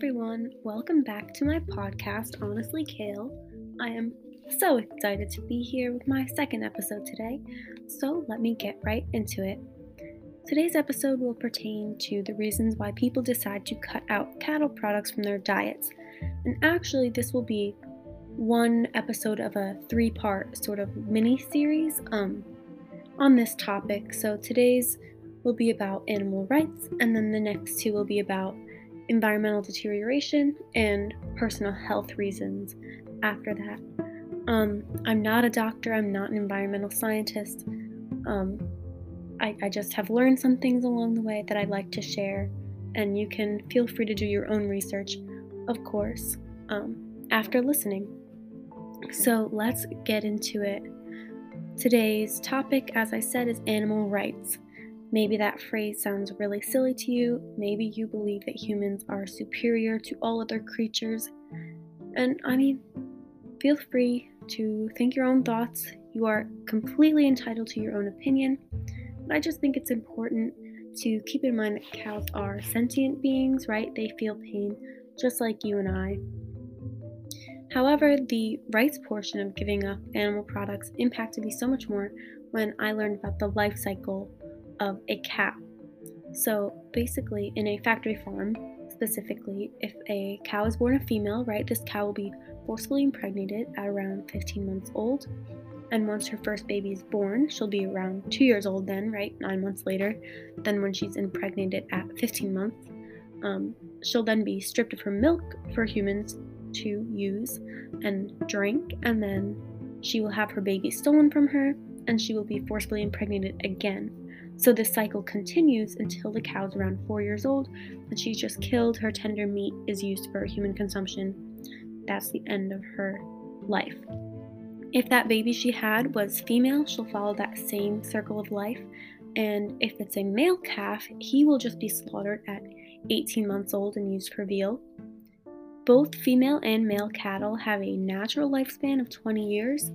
everyone, welcome back to my podcast, Honestly Kale. I am so excited to be here with my second episode today, so let me get right into it. Today's episode will pertain to the reasons why people decide to cut out cattle products from their diets. And actually, this will be one episode of a three part sort of mini series um, on this topic. So today's will be about animal rights, and then the next two will be about environmental deterioration and personal health reasons after that. Um, I'm not a doctor, I'm not an environmental scientist. Um, I, I just have learned some things along the way that I'd like to share, and you can feel free to do your own research, of course, um, after listening. So let's get into it. Today's topic, as I said, is animal rights. Maybe that phrase sounds really silly to you. Maybe you believe that humans are superior to all other creatures. And I mean, feel free to think your own thoughts. You are completely entitled to your own opinion. But I just think it's important to keep in mind that cows are sentient beings, right? They feel pain just like you and I. However, the rights portion of giving up animal products impacted me so much more when I learned about the life cycle of a cow. So basically, in a factory farm, specifically, if a cow is born a female, right, this cow will be forcefully impregnated at around 15 months old. And once her first baby is born, she'll be around two years old then, right, nine months later. Then, when she's impregnated at 15 months, um, she'll then be stripped of her milk for humans to use and drink. And then she will have her baby stolen from her and she will be forcibly impregnated again. So this cycle continues until the cow's around four years old and she's just killed. Her tender meat is used for human consumption. That's the end of her life. If that baby she had was female, she'll follow that same circle of life. And if it's a male calf, he will just be slaughtered at 18 months old and used for veal. Both female and male cattle have a natural lifespan of 20 years,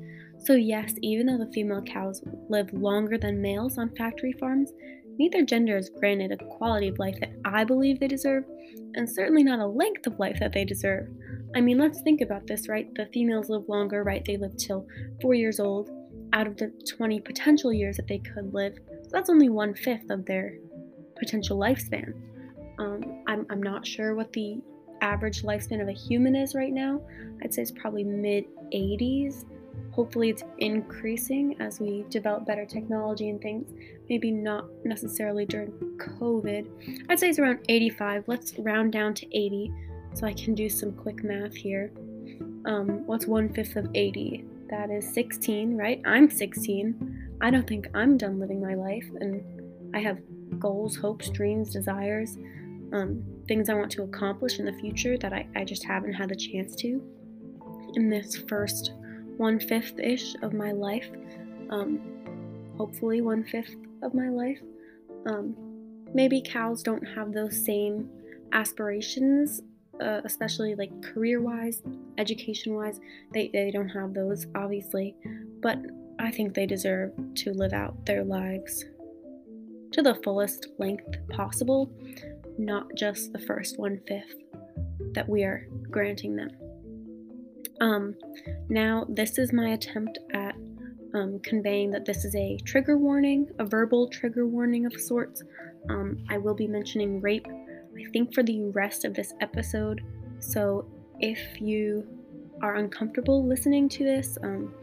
so, yes, even though the female cows live longer than males on factory farms, neither gender is granted a quality of life that I believe they deserve, and certainly not a length of life that they deserve. I mean, let's think about this, right? The females live longer, right? They live till four years old out of the 20 potential years that they could live. So that's only one fifth of their potential lifespan. Um, I'm, I'm not sure what the average lifespan of a human is right now. I'd say it's probably mid 80s. Hopefully, it's increasing as we develop better technology and things. Maybe not necessarily during COVID. I'd say it's around 85. Let's round down to 80 so I can do some quick math here. Um, what's one fifth of 80? That is 16, right? I'm 16. I don't think I'm done living my life, and I have goals, hopes, dreams, desires, um, things I want to accomplish in the future that I, I just haven't had the chance to in this first one fifth ish of my life. Um, hopefully, one fifth of my life. Um, maybe cows don't have those same aspirations, uh, especially like career wise, education wise. They, they don't have those, obviously, but I think they deserve to live out their lives to the fullest length possible, not just the first one fifth that we are granting them. Um, now, this is my attempt at um, conveying that this is a trigger warning, a verbal trigger warning of sorts. Um, I will be mentioning rape, I think, for the rest of this episode. So if you are uncomfortable listening to this, um,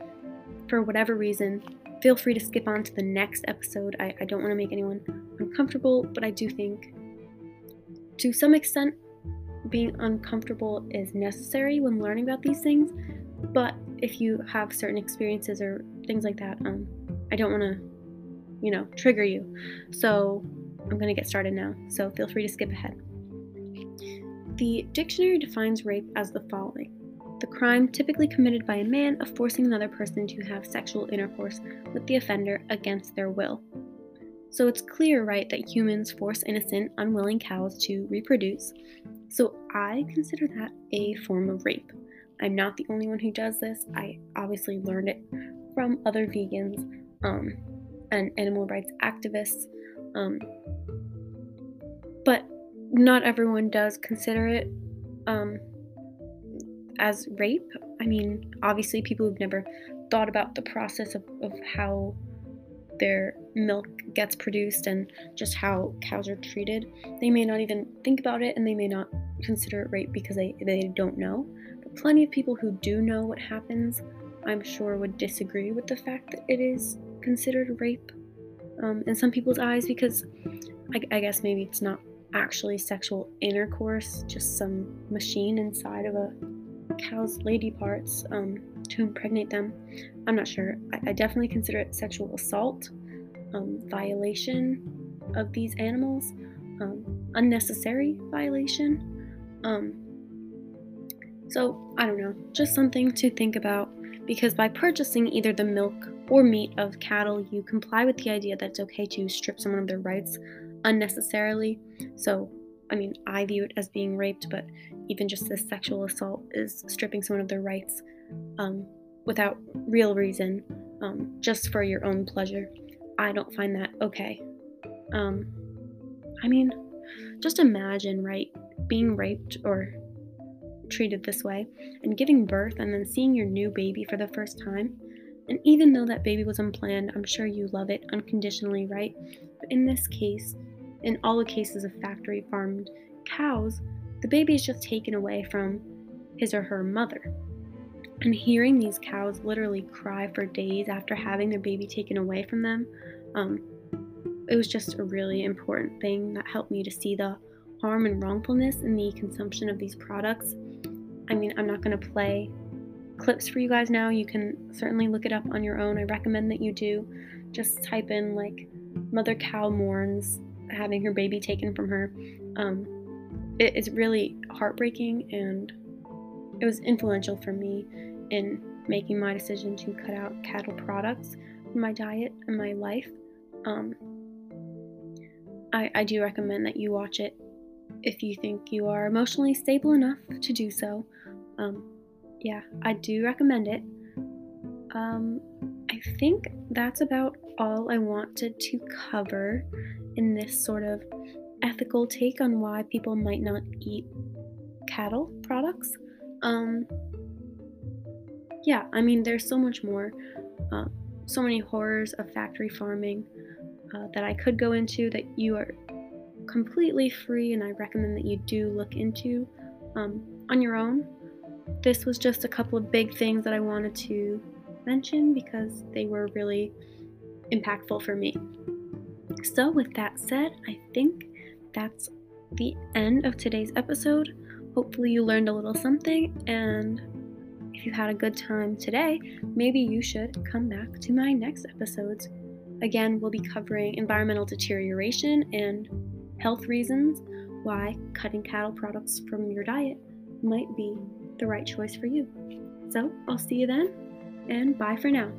for whatever reason, feel free to skip on to the next episode. I, I don't want to make anyone uncomfortable, but I do think to some extent being uncomfortable is necessary when learning about these things, but if you have certain experiences or things like that, um, I don't want to, you know, trigger you. So I'm going to get started now, so feel free to skip ahead. The dictionary defines rape as the following the crime typically committed by a man of forcing another person to have sexual intercourse with the offender against their will. So it's clear, right, that humans force innocent, unwilling cows to reproduce, so I consider that a form of rape. I'm not the only one who does this. I obviously learned it from other vegans um, and animal rights activists. Um, but not everyone does consider it um, as rape. I mean, obviously, people who've never thought about the process of, of how their milk gets produced and just how cows are treated, they may not even think about it and they may not consider it rape because they, they don't know. But plenty of people who do know what happens, I'm sure, would disagree with the fact that it is considered rape um, in some people's eyes because I, I guess maybe it's not actually sexual intercourse, just some machine inside of a cow's lady parts um, to impregnate them. I'm not sure. I, I definitely consider it sexual assault, um, violation of these animals, um, unnecessary violation. Um, so, I don't know, just something to think about because by purchasing either the milk or meat of cattle, you comply with the idea that it's okay to strip someone of their rights unnecessarily. So, I mean, I view it as being raped, but even just this sexual assault is stripping someone of their rights um, without real reason, um, just for your own pleasure. I don't find that okay. Um, I mean, just imagine, right, being raped or treated this way and giving birth and then seeing your new baby for the first time. And even though that baby was unplanned, I'm sure you love it unconditionally, right? But in this case, in all the cases of factory farmed cows, the baby is just taken away from his or her mother. And hearing these cows literally cry for days after having their baby taken away from them, um, it was just a really important thing that helped me to see the harm and wrongfulness in the consumption of these products. I mean, I'm not going to play clips for you guys now. You can certainly look it up on your own. I recommend that you do. Just type in like mother cow mourns having her baby taken from her. Um, it is really heartbreaking and it was influential for me in making my decision to cut out cattle products from my diet and my life. Um, I, I do recommend that you watch it if you think you are emotionally stable enough to do so. Um, yeah, I do recommend it. Um, I think that's about all I wanted to cover in this sort of ethical take on why people might not eat cattle products. Um, yeah, I mean, there's so much more, uh, so many horrors of factory farming uh, that I could go into that you are completely free, and I recommend that you do look into um, on your own. This was just a couple of big things that I wanted to mention because they were really impactful for me. So, with that said, I think that's the end of today's episode. Hopefully, you learned a little something, and if you had a good time today, maybe you should come back to my next episodes. Again, we'll be covering environmental deterioration and health reasons why cutting cattle products from your diet might be the right choice for you. So, I'll see you then, and bye for now.